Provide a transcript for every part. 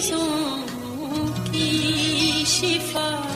مریضوں کی شفا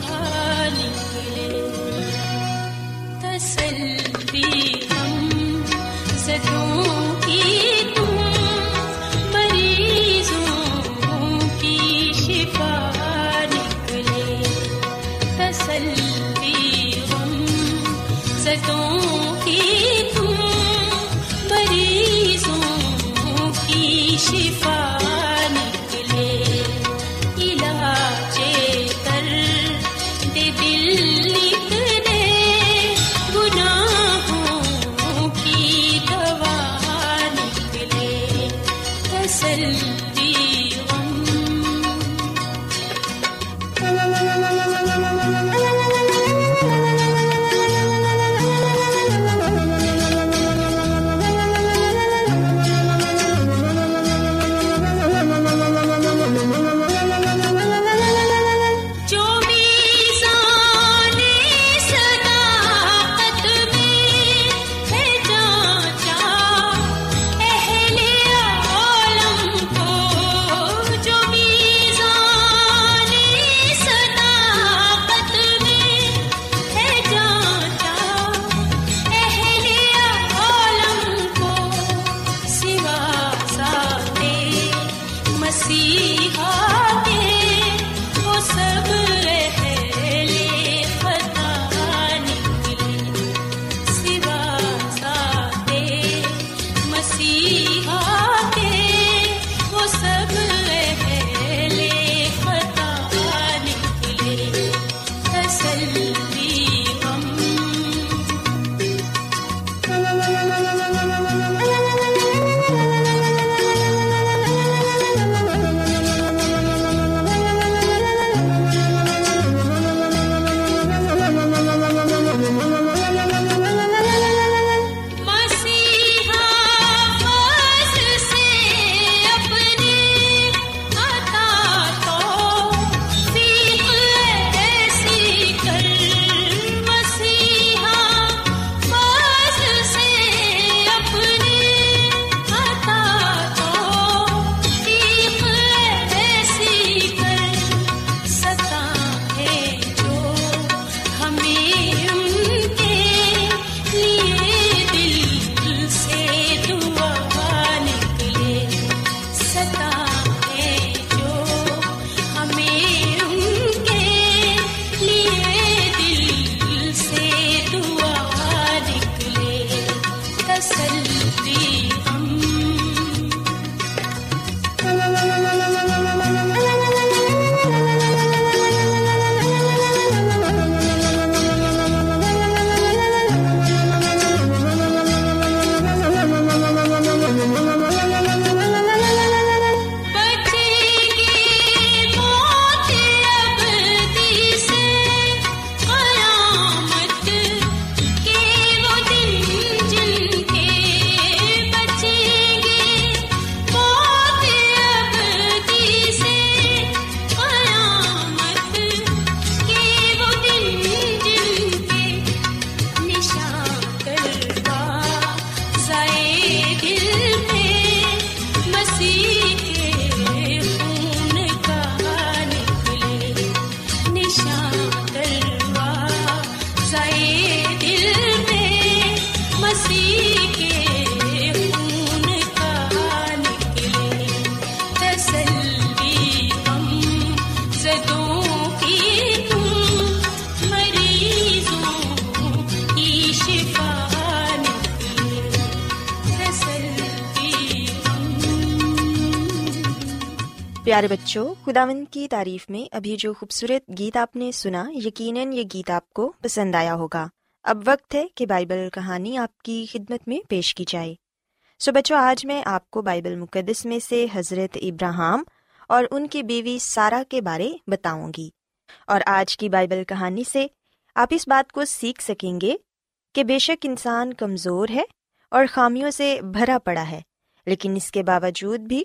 پیارے بچوں خداون کی تعریف میں ابھی جو خوبصورت گیت آپ نے سنا، یقیناً یہ گیت آپ کو پسند آیا ہوگا۔ اب وقت ہے کہ بائبل کہانی آپ کی خدمت میں پیش کی جائے۔ سو بچوں، آج میں آپ کو بائبل مقدس میں سے حضرت ابراہم اور ان کی بیوی سارا کے بارے بتاؤں گی۔ اور آج کی بائبل کہانی سے آپ اس بات کو سیکھ سکیں گے کہ بے شک انسان کمزور ہے اور خامیوں سے بھرا پڑا ہے، لیکن اس کے باوجود بھی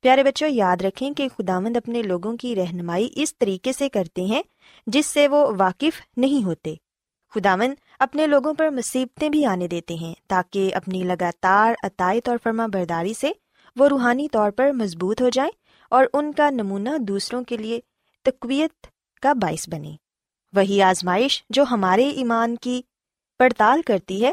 پیارے بچوں، یاد رکھیں کہ خداوند اپنے لوگوں کی رہنمائی اس طریقے سے کرتے ہیں جس سے وہ واقف نہیں ہوتے۔ خداوند اپنے لوگوں پر مصیبتیں بھی آنے دیتے ہیں تاکہ اپنی لگاتار عطائت اور فرما برداری سے وہ روحانی طور پر مضبوط ہو جائیں اور ان کا نمونہ دوسروں کے لیے تقویت کا باعث بنے وہی آزمائش جو ہمارے ایمان کی پڑتال کرتی ہے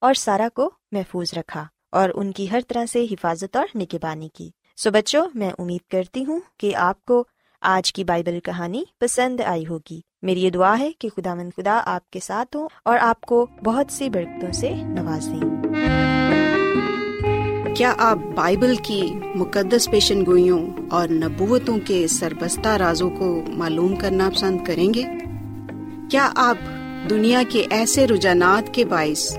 اور سارا کو محفوظ رکھا اور ان کی ہر طرح سے حفاظت اور نگبانی کی۔ سو بچوں، میں امید کرتی ہوں کہ آپ کو آج کی بائبل کہانی پسند آئی ہوگی۔ میری یہ دعا ہے کہ خدا مند خدا آپ کے ساتھ ہو اور آپ کو بہت سی برکتوں سے نواز دیں کیا آپ بائبل کی مقدس پیشن گوئیوں اور نبوتوں کے سربستہ رازوں کو معلوم کرنا پسند کریں گے؟ کیا آپ دنیا کے ایسے رجحانات کے باعث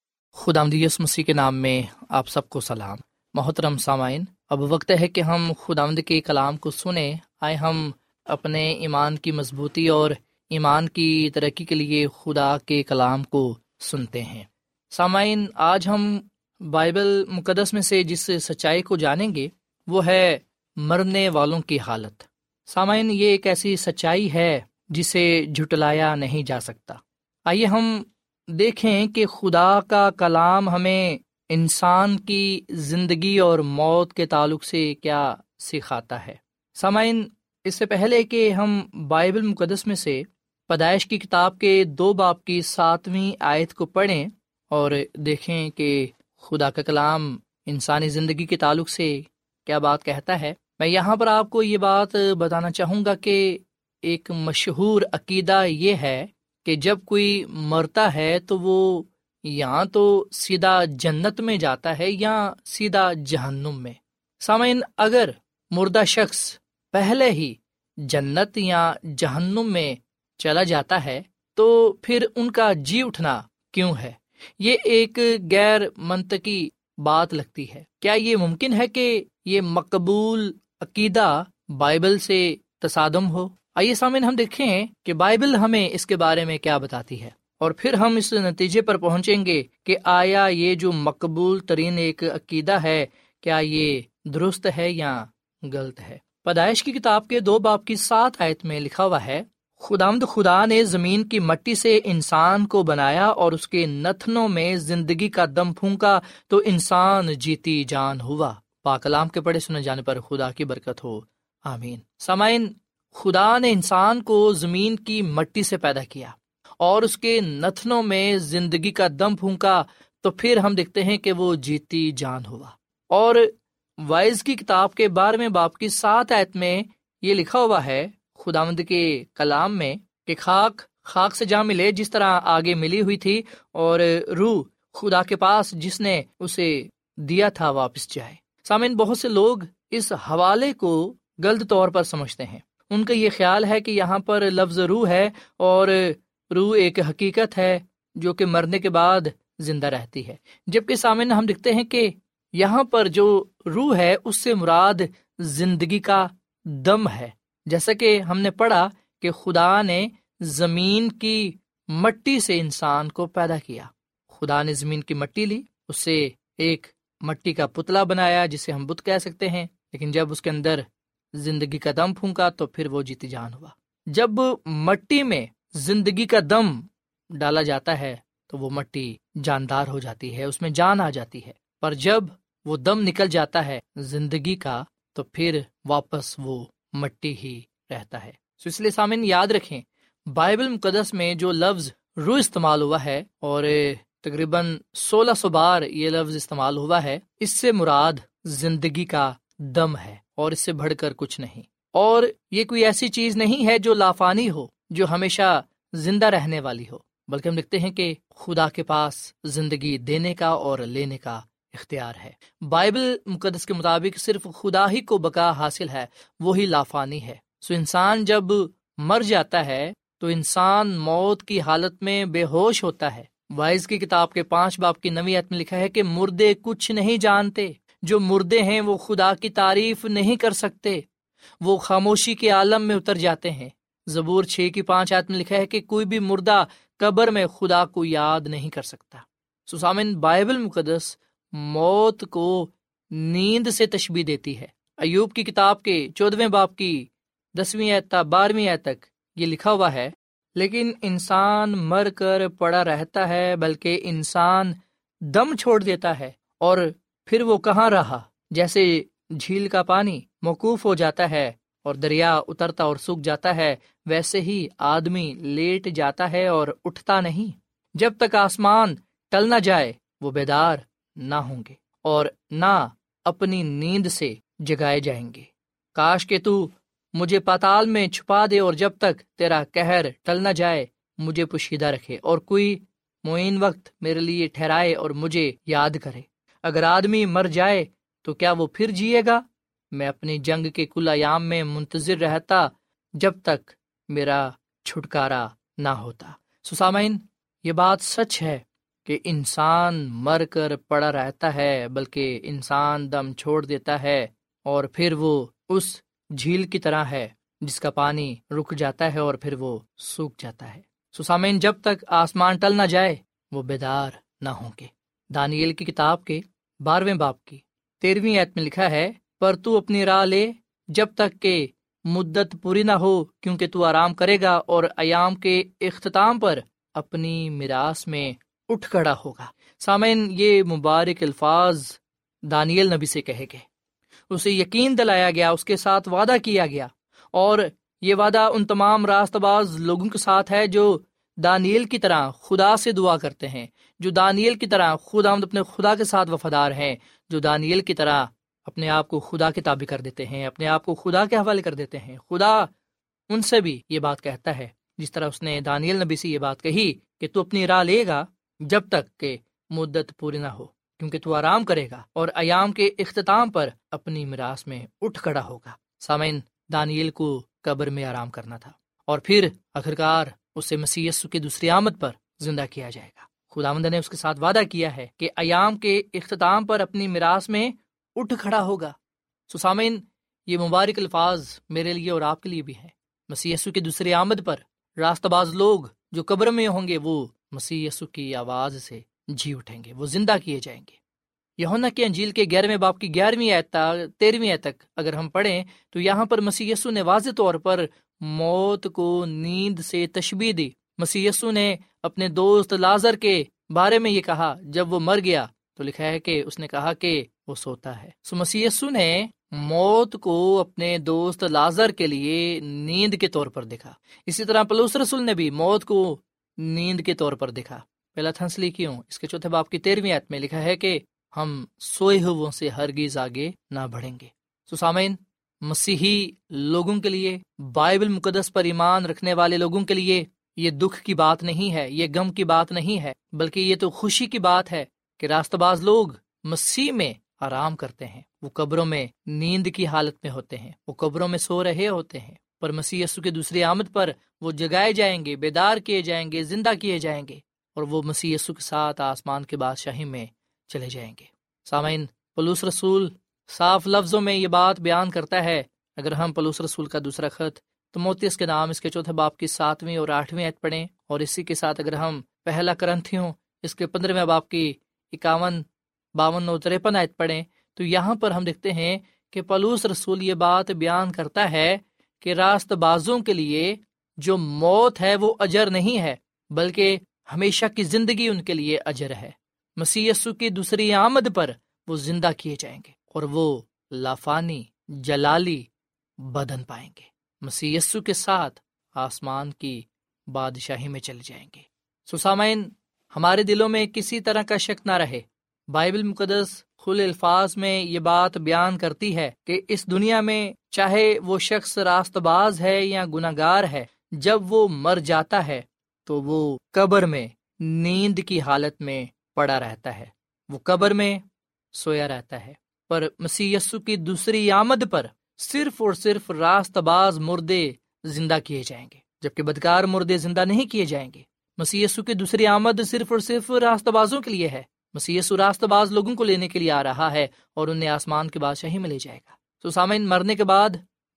خدا مدیس مسیح کے نام میں آپ سب کو سلام۔ محترم سامعین، اب وقت ہے کہ ہم خداوند کے کلام کو سنیں۔ آئے ہم اپنے ایمان کی مضبوطی اور ایمان کی ترقی کے لیے خدا کے کلام کو سنتے ہیں۔ سامعین، آج ہم بائبل مقدس میں سے جس سچائی کو جانیں گے، وہ ہے مرنے والوں کی حالت۔ سامعین، یہ ایک ایسی سچائی ہے جسے جھٹلایا نہیں جا سکتا۔ آئیے ہم دیکھیں کہ خدا کا کلام ہمیں انسان کی زندگی اور موت کے تعلق سے کیا سکھاتا ہے۔ سامعین، اس سے پہلے کہ ہم بائبل مقدس میں سے پیدائش کی کتاب کے دو باپ کی ساتویں آیت کو پڑھیں اور دیکھیں کہ خدا کا کلام انسانی زندگی کے تعلق سے کیا بات کہتا ہے۔ میں یہاں پر آپ کو یہ بات بتانا چاہوں گا کہ ایک مشہور عقیدہ یہ ہے کہ جب کوئی مرتا ہے تو وہ یا تو سیدھا جنت میں جاتا ہے یا سیدھا جہنم میں۔ سامعین، اگر مردہ شخص پہلے ہی جنت یا جہنم میں چلا جاتا ہے تو پھر ان کا جی اٹھنا کیوں ہے؟ یہ ایک غیر منطقی بات لگتی ہے۔ کیا یہ ممکن ہے کہ یہ مقبول عقیدہ بائبل سے تصادم ہو؟ آئیے سامن ہم دیکھیں کہ بائبل ہمیں اس کے بارے میں کیا بتاتی ہے۔ اور پھر ہم اس نتیجے پر پہنچیں گے کہ آیا یہ جو مقبول ترین ایک عقیدہ ہے، کیا یہ درست ہے یا غلط ہے؟ پیدائش کی کتاب کے دو باپ کی سات آیت میں لکھا ہوا ہے خدامد خدا نے زمین کی مٹی سے انسان کو بنایا اور اس کے نتنوں میں زندگی کا دم پھونکا تو انسان جیتی جان ہوا۔ پاکلام کے پڑھے سنے جانے پر خدا کی برکت ہو۔ آمین۔ سامعین خدا نے انسان کو زمین کی مٹی سے پیدا کیا اور اس کے نتنوں میں زندگی کا دم پھونکا تو پھر ہم دیکھتے ہیں کہ وہ جیتی جان ہوا۔ اور وائز کی کتاب کے بارہویں باپ کی سات ایت میں یہ لکھا ہوا ہے خدا مند کے کلام میں کہ خاک خاک سے جا ملے جس طرح آگے ملی ہوئی تھی اور روح خدا کے پاس جس نے اسے دیا تھا واپس جائے۔ سامن بہت سے لوگ اس حوالے کو غلط طور پر سمجھتے ہیں۔ ان کا یہ خیال ہے کہ یہاں پر لفظ روح ہے اور روح ایک حقیقت ہے جو کہ مرنے کے بعد زندہ رہتی ہے۔ جبکہ سامن ہم دکھتے ہیں کہ یہاں پر جو روح ہے، اس سے مراد زندگی کا دم ہے۔ جیسا کہ ہم نے پڑھا کہ خدا نے زمین کی مٹی سے انسان کو پیدا کیا۔ خدا نے زمین کی مٹی لی اس سے ایک مٹی کا پتلا بنایا جسے ہم بت کہہ سکتے ہیں، لیکن جب اس کے اندر زندگی کا دم پھونکا تو پھر وہ جیتی جان ہوا۔ جب مٹی میں زندگی کا دم ڈالا جاتا ہے تو وہ مٹی جاندار ہو جاتی ہے، اس میں جان آ جاتی ہے۔ پر جب وہ دم نکل جاتا ہے زندگی کا تو پھر واپس وہ مٹی ہی رہتا ہے۔ تو اس لیے سامن یاد رکھیں، بائبل مقدس میں جو لفظ روح استعمال ہوا ہے اور تقریباً سولہ سو بار یہ لفظ استعمال ہوا ہے، اس سے مراد زندگی کا دم ہے اور اس سے بڑھ کر کچھ نہیں۔ اور یہ کوئی ایسی چیز نہیں ہے جو لافانی ہو، جو ہمیشہ زندہ رہنے والی ہو۔ بلکہ ہم لکھتے ہیں کہ خدا کے پاس زندگی دینے کا اور لینے کا اختیار ہے۔ بائبل مقدس کے مطابق صرف خدا ہی کو بقا حاصل ہے، وہی لافانی ہے۔ سو انسان جب مر جاتا ہے، تو انسان موت کی حالت میں بے ہوش ہوتا ہے۔ وائز کی کتاب کے پانچ باپ کی نویت میں لکھا ہے کہ مردے کچھ نہیں جانتے۔ جو مردے ہیں وہ خدا کی تعریف نہیں کر سکتے۔ وہ خاموشی کے عالم میں اتر جاتے ہیں۔ زبور چھ کی پانچ آیت میں لکھا ہے کہ کوئی بھی مردہ قبر میں خدا کو یاد نہیں کر سکتا۔ سسامن، بائبل مقدس موت کو نیند سے تشبیح دیتی ہے۔ ایوب کی کتاب کے چودویں باپ کی دسویں تا بارہویں تک یہ لکھا ہوا ہے۔ لیکن انسان مر کر پڑا رہتا ہے، بلکہ انسان دم چھوڑ دیتا ہے اور پھر وہ کہاں رہا؟ جیسے جھیل کا پانی موقوف ہو جاتا ہے اور دریا اترتا اور سوکھ جاتا ہے، ویسے ہی آدمی لیٹ جاتا ہے اور اٹھتا نہیں۔ جب تک آسمان ٹل نہ جائے، وہ بیدار نہ ہوں گے اور نہ اپنی نیند سے جگائے جائیں گے۔ کاش کے تو مجھے پاتال میں چھپا دے اور جب تک تیرا کہر ٹل نہ جائے، مجھے پوشیدہ رکھے اور کوئی معین وقت میرے لیے ٹھہرائے اور مجھے یاد کرے۔ اگر آدمی مر جائے تو کیا وہ پھر جیے گا؟ میں اپنی جنگ کے کل ایام میں منتظر رہتا جب تک میرا چھٹکارا نہ ہوتا۔ سسامین، یہ بات سچ ہے کہ انسان مر کر پڑا رہتا ہے، بلکہ انسان دم چھوڑ دیتا ہے اور پھر وہ اس جھیل کی طرح ہے جس کا پانی رک جاتا ہے اور پھر وہ سوکھ جاتا ہے۔ سسامین، جب تک آسمان ٹل نہ جائے، وہ بیدار نہ ہوں گے۔ دانیل کی کتاب کے بارہویں باپ کی۔ تیرہویں ایت میں لکھا ہے، پر تو اپنی راہ لے جب تک کہ مدت پوری نہ ہو، کیونکہ تو آرام کرے گا اور ایام کے اختتام پر اپنی میراث میں اٹھ کھڑا ہوگا۔ سامعین، یہ مبارک الفاظ دانیل نبی سے کہے گئے۔ اسے یقین دلایا گیا، اس کے ساتھ وعدہ کیا گیا۔ اور یہ وعدہ ان تمام راست باز لوگوں کے ساتھ ہے جو دانیل کی طرح خدا سے دعا کرتے ہیں۔ جو دانیل کی طرح خدا اپنے خدا کے ساتھ وفادار ہیں، جو دانیل کی طرح اپنے آپ کو خدا کے تابع کر دیتے ہیں، اپنے آپ کو خدا کے حوالے کر دیتے ہیں۔ خدا ان سے بھی یہ بات کہتا ہے، جس طرح اس نے دانیل نبی سے یہ بات کہی کہ تو اپنی راہ لے گا جب تک کہ مدت پوری نہ ہو، کیونکہ تو آرام کرے گا اور ایام کے اختتام پر اپنی میراث میں اٹھ کھڑا ہوگا۔ سامعین، دانیل کو قبر میں آرام کرنا تھا اور پھر آخرکار اسے مسیح کی دوسری آمد پر زندہ کیا جائے گا۔ خداوند نے اس کے ساتھ وعدہ کیا ہے کہ ایام کے اختتام پر اپنی میراث میں اٹھ کھڑا ہوگا۔ سسامین یہ مبارک الفاظ میرے لیے اور آپ کے لیے بھی ہے مسی کی دوسری آمد پر راست باز لوگ جو قبر میں ہوں گے، وہ مسی کی آواز سے جی اٹھیں گے، وہ زندہ کیے جائیں گے۔ یونا کے انجیل کے گیارہویں باپ کی گیارہویں تیرہویں تک اگر ہم پڑھیں، تو یہاں پر مسی نے واضح طور پر موت کو نیند سے تشبیح دی۔ مسی نے اپنے دوست لازر کے بارے میں یہ کہا، جب وہ مر گیا تو لکھا ہے کہ اس نے کہا کہ وہ سوتا ہے۔ سو مسی نے موت کو اپنے دوست لازر کے لیے نیند کے طور پر دیکھا۔ اسی طرح پلوس رسول نے بھی موت کو نیند کے طور پر دیکھا۔ پہلا تھنسلی کیوں؟ اس کے چوتھے باپ کی تیرہویں میں لکھا ہے کہ ہم سوئے سے ہرگیز آگے نہ بڑھیں گے۔ سسامین مسیحی لوگوں کے لیے، بائبل مقدس پر ایمان رکھنے والے لوگوں کے لیے یہ دکھ کی بات نہیں ہے، یہ غم کی بات نہیں ہے، بلکہ یہ تو خوشی کی بات ہے کہ راست باز لوگ مسیح میں آرام کرتے ہیں۔ وہ قبروں میں نیند کی حالت میں ہوتے ہیں، وہ قبروں میں سو رہے ہوتے ہیں۔ پر مسیح یسو کے دوسری آمد پر وہ جگائے جائیں گے، بیدار کیے جائیں گے، زندہ کیے جائیں گے، اور وہ مسیح کے ساتھ آسمان کے بادشاہی میں چلے جائیں گے۔ سامعین پلوس رسول صاف لفظوں میں یہ بات بیان کرتا ہے۔ اگر ہم پلوس رسول کا دوسرا خط تو موتیس کے نام اس کے چوتھے باپ کی ساتویں اور آٹھویں عید پڑھیں اور اسی کے ساتھ اگر ہم پہلا کرنتھیوں اس کے پندرہویں باپ کی اکاون، باون و تریپن عید پڑھیں، تو یہاں پر ہم دیکھتے ہیں کہ پلوس رسول یہ بات بیان کرتا ہے کہ راست بازوں کے لیے جو موت ہے وہ اجر نہیں ہے، بلکہ ہمیشہ کی زندگی ان کے لیے اجر ہے۔ مسی کی دوسری آمد پر وہ زندہ کیے جائیں گے اور وہ لافانی، جلالی بدن پائیں گے۔ مسی کے ساتھ آسمان کی بادشاہی میں چلے جائیں گے۔ سسامین ہمارے دلوں میں کسی طرح کا شک نہ رہے۔ بائبل مقدس کھل الفاظ میں یہ بات بیان کرتی ہے کہ اس دنیا میں چاہے وہ شخص راست باز ہے یا گناہ گار ہے، جب وہ مر جاتا ہے تو وہ قبر میں نیند کی حالت میں پڑا رہتا ہے۔ وہ قبر میں سویا رہتا ہے۔ پر مسی کی دوسری آمد پر صرف اور صرف راست باز مردے زندہ کیے جائیں گے، جبکہ بدکار مردے زندہ نہیں کیے جائیں گے۔ مسی کی دوسری آمد صرف اور صرف راست بازوں کے لیے ہے۔ مسی راست باز لوگوں کو لینے کے لیے آ رہا ہے اور انہیں آسمان کے بادشاہی میں لے جائے گا۔ تو سامعین، مرنے کے بعد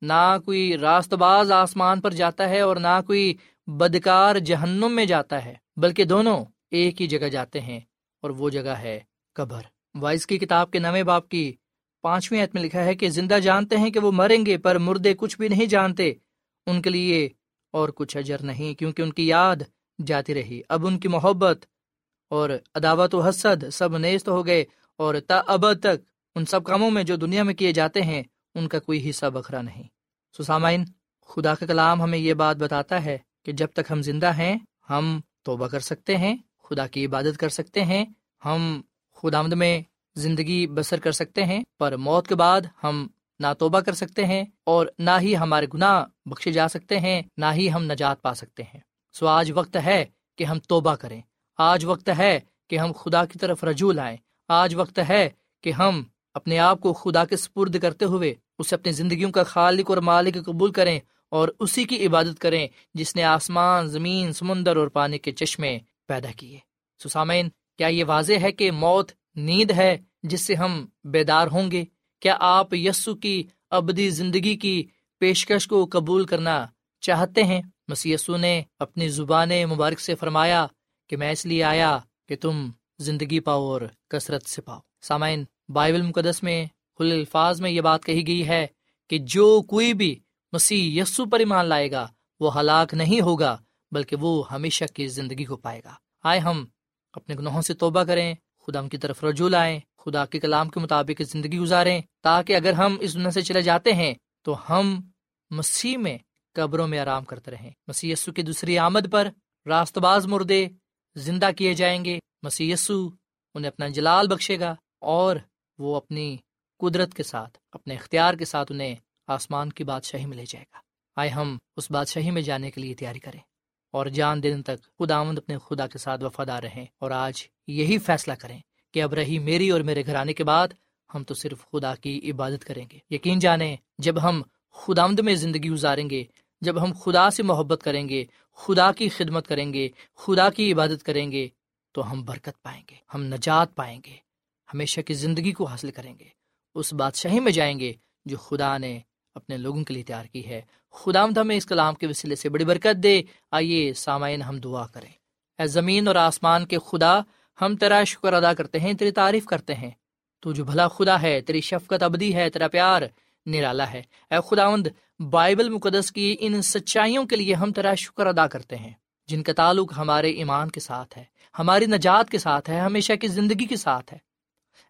نہ کوئی راست باز آسمان پر جاتا ہے اور نہ کوئی بدکار جہنم میں جاتا ہے، بلکہ دونوں ایک ہی جگہ جاتے ہیں اور وہ جگہ ہے قبر۔ وائس کی کتاب کے نویں باپ کی پانچویں عت میں لکھا ہے کہ زندہ جانتے ہیں کہ وہ مریں گے، پر مردے کچھ بھی نہیں جانتے۔ ان کے لیے اور کچھ اجر نہیں، کیونکہ ان کی یاد جاتی رہی۔ اب ان کی محبت اور عداوت و حسد سب نیست ہو گئے، اور تا اب تک ان سب کاموں میں جو دنیا میں کیے جاتے ہیں، ان کا کوئی حصہ بکھرا نہیں۔ سسامائن خدا کا کلام ہمیں یہ بات بتاتا ہے کہ جب تک ہم زندہ ہیں، ہم توبہ کر سکتے ہیں، خدا کی عبادت کر سکتے ہیں، ہم خدا آمد میں زندگی بسر کر سکتے ہیں، پر موت کے بعد ہم نہ توبہ کر سکتے ہیں اور نہ ہی ہمارے گناہ بخشے جا سکتے ہیں، نہ ہی ہم نجات پا سکتے ہیں۔ سو آج وقت ہے کہ ہم توبہ کریں۔ آج وقت ہے کہ ہم خدا کی طرف رجوع لائیں۔ آج وقت ہے کہ ہم اپنے آپ کو خدا کے سپرد کرتے ہوئے اسے اپنی زندگیوں کا خالق اور مالک قبول کریں اور اسی کی عبادت کریں جس نے آسمان، زمین، سمندر اور پانی کے چشمے پیدا کیے۔ سسامین کیا یہ واضح ہے کہ موت نیند ہے جس سے ہم بیدار ہوں گے۔ کیا آپ یسو کی ابدی زندگی کی پیشکش کو قبول کرنا چاہتے ہیں؟ مسی نے اپنی زبان مبارک سے فرمایا کہ میں اس لیے آیا کہ تم زندگی پاؤ اور کثرت سے پاؤ۔ سامعین، بائبل مقدس میں کھل الفاظ میں یہ بات کہی گئی ہے کہ جو کوئی بھی مسیح یسو پر ایمان لائے گا، وہ ہلاک نہیں ہوگا، بلکہ وہ ہمیشہ کی زندگی کو پائے گا۔ آئے ہم اپنے گناہوں سے توبہ کریں۔ خدا کی طرف رجوع لائیں، خدا کے کلام کے مطابق زندگی گزاریں، تاکہ اگر ہم اس دنیا سے چلے جاتے ہیں، تو ہم مسیح میں قبروں میں آرام کرتے رہیں۔ مسیح یسو کی دوسری آمد پر راست باز مردے زندہ کیے جائیں گے۔ مسی انہیں اپنا جلال بخشے گا اور وہ اپنی قدرت کے ساتھ، اپنے اختیار کے ساتھ انہیں آسمان کی بادشاہی میں لے جائے گا۔ آئے ہم اس بادشاہی میں جانے کے لیے تیاری کریں۔ اور جان دن تک خدا آمد اپنے خدا کے ساتھ وفادار رہیں۔ اور آج یہی فیصلہ کریں کہ اب رہی میری اور میرے گھر آنے کے بعد ہم تو صرف خدا کی عبادت کریں گے۔ یقین جانیں، جب ہم خدا آمد میں زندگی گزاریں گے، جب ہم خدا سے محبت کریں گے، خدا کی خدمت کریں گے، خدا کی عبادت کریں گے، تو ہم برکت پائیں گے، ہم نجات پائیں گے، ہمیشہ کی زندگی کو حاصل کریں گے۔ اس بادشاہی میں جائیں گے جو خدا نے اپنے لوگوں کے لیے تیار کی ہے۔ خدا مد ہمیں اس کلام کے وسیلے سے بڑی برکت دے۔ آئیے سامعین ہم دعا کریں۔ اے زمین اور آسمان کے خدا، ہم تیرا شکر ادا کرتے ہیں، تیری تعریف کرتے ہیں۔ تو جو بھلا خدا ہے، تیری شفقت ابدی ہے، تیرا پیار نرالا ہے۔ اے خداوند بائبل مقدس کی ان سچائیوں کے لیے ہم تیرا شکر ادا کرتے ہیں۔ جن کا تعلق ہمارے ایمان کے ساتھ ہے، ہماری نجات کے ساتھ ہے، ہمیشہ کی زندگی کے ساتھ ہے۔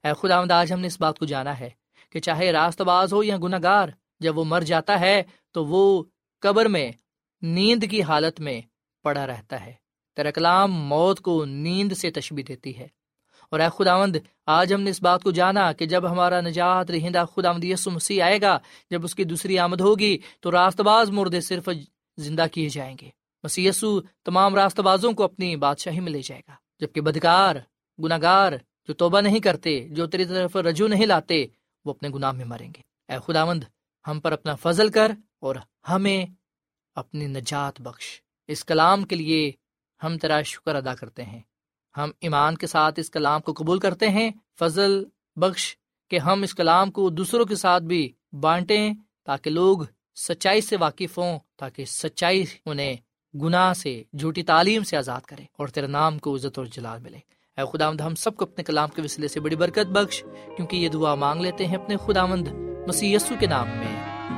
اے خداوند آج ہم نے اس بات کو جانا ہے کہ چاہے راست باز ہو یا گناہ گار جب وہ مر جاتا ہے تو وہ قبر میں، نیند کی حالت میں پڑا رہتا ہے۔ تیرا کلام موت کو نیند سے تشبی دیتی ہے۔ اور اے خداوند، آج ہم نے اس بات کو جانا کہ جب ہمارا نجات رہندہ خدا یسو مسیح آئے گا، جب اس کی دوسری آمد ہوگی، تو راست باز مردے صرف زندہ کیے جائیں گے۔ مسی یسو تمام راست بازوں کو اپنی بادشاہی میں لے جائے گا، جبکہ بدکار گناہ گار جو توبہ نہیں کرتے، جو تیری طرف رجوع نہیں لاتے، وہ اپنے گناہ میں مریں گے۔ اے خداوند ہم پر اپنا فضل کر اور ہمیں اپنی نجات بخش۔ اس کلام کے لیے ہم تیرا شکر ادا کرتے ہیں۔ ہم ایمان کے ساتھ اس کلام کو قبول کرتے ہیں۔ فضل بخش کہ ہم اس کلام کو دوسروں کے ساتھ بھی بانٹیں تاکہ لوگ سچائی سے واقف ہوں، تاکہ سچائی انہیں گناہ سے، جھوٹی تعلیم سے آزاد کرے اور تیرے نام کو عزت اور جلال ملے۔ اے خداوند، ہم سب کو اپنے کلام کے وسیلے سے بڑی برکت بخش، کیونکہ یہ دعا مانگ لیتے ہیں اپنے خداوند مسیح یسو کے نام میں۔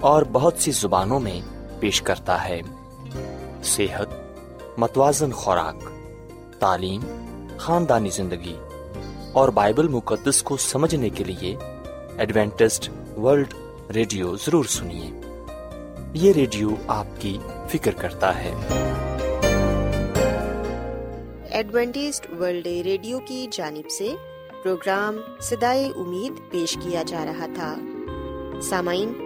اور بہت سی زبانوں میں پیش کرتا ہے۔ صحت، متوازن خوراک، تعلیم، خاندانی زندگی اور بائبل مقدس کو سمجھنے کے لیے ایڈوینٹسٹ ورلڈ ریڈیو ضرور سنیے۔ یہ ریڈیو آپ کی فکر کرتا ہے۔ ایڈوینٹسڈ ورلڈ ریڈیو کی جانب سے پروگرام سدائے امید پیش کیا جا رہا تھا۔ سامعین